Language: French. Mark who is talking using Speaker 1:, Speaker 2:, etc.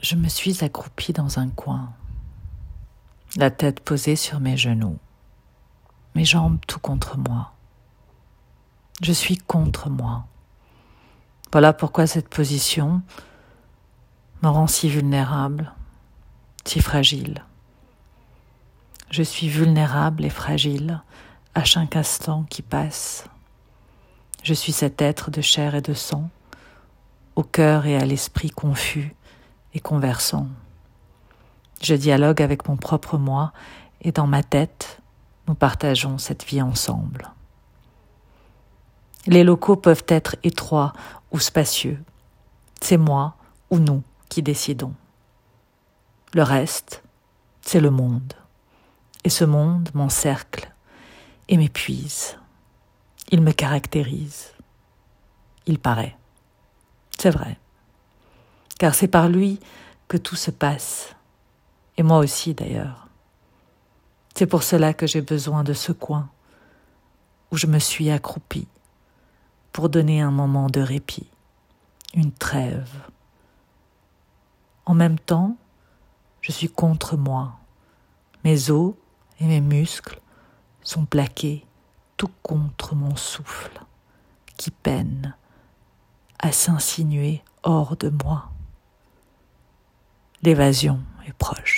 Speaker 1: Je me suis accroupie dans un coin, la tête posée sur mes genoux, mes jambes tout contre moi. Je suis contre moi. Voilà pourquoi cette position me rend si vulnérable, si fragile. Je suis vulnérable et fragile à chaque instant qui passe. Je suis cet être de chair et de sang, au cœur et à l'esprit confus et conversant. Je dialogue avec mon propre moi et dans ma tête, nous partageons cette vie ensemble. Les locaux peuvent être étroits ou spacieux. C'est moi ou nous qui décidons. Le reste, c'est le monde. Et ce monde m'encercle et m'épuise. Il me caractérise. Il paraît. C'est vrai. Car c'est par lui que tout se passe. Et moi aussi d'ailleurs. C'est pour cela que j'ai besoin de ce coin où je me suis accroupie pour donner un moment de répit, une trêve. En même temps, je suis contre moi. Mes os et mes muscles sont plaqués tout contre mon souffle, qui peine à s'insinuer hors de moi. L'évasion est proche.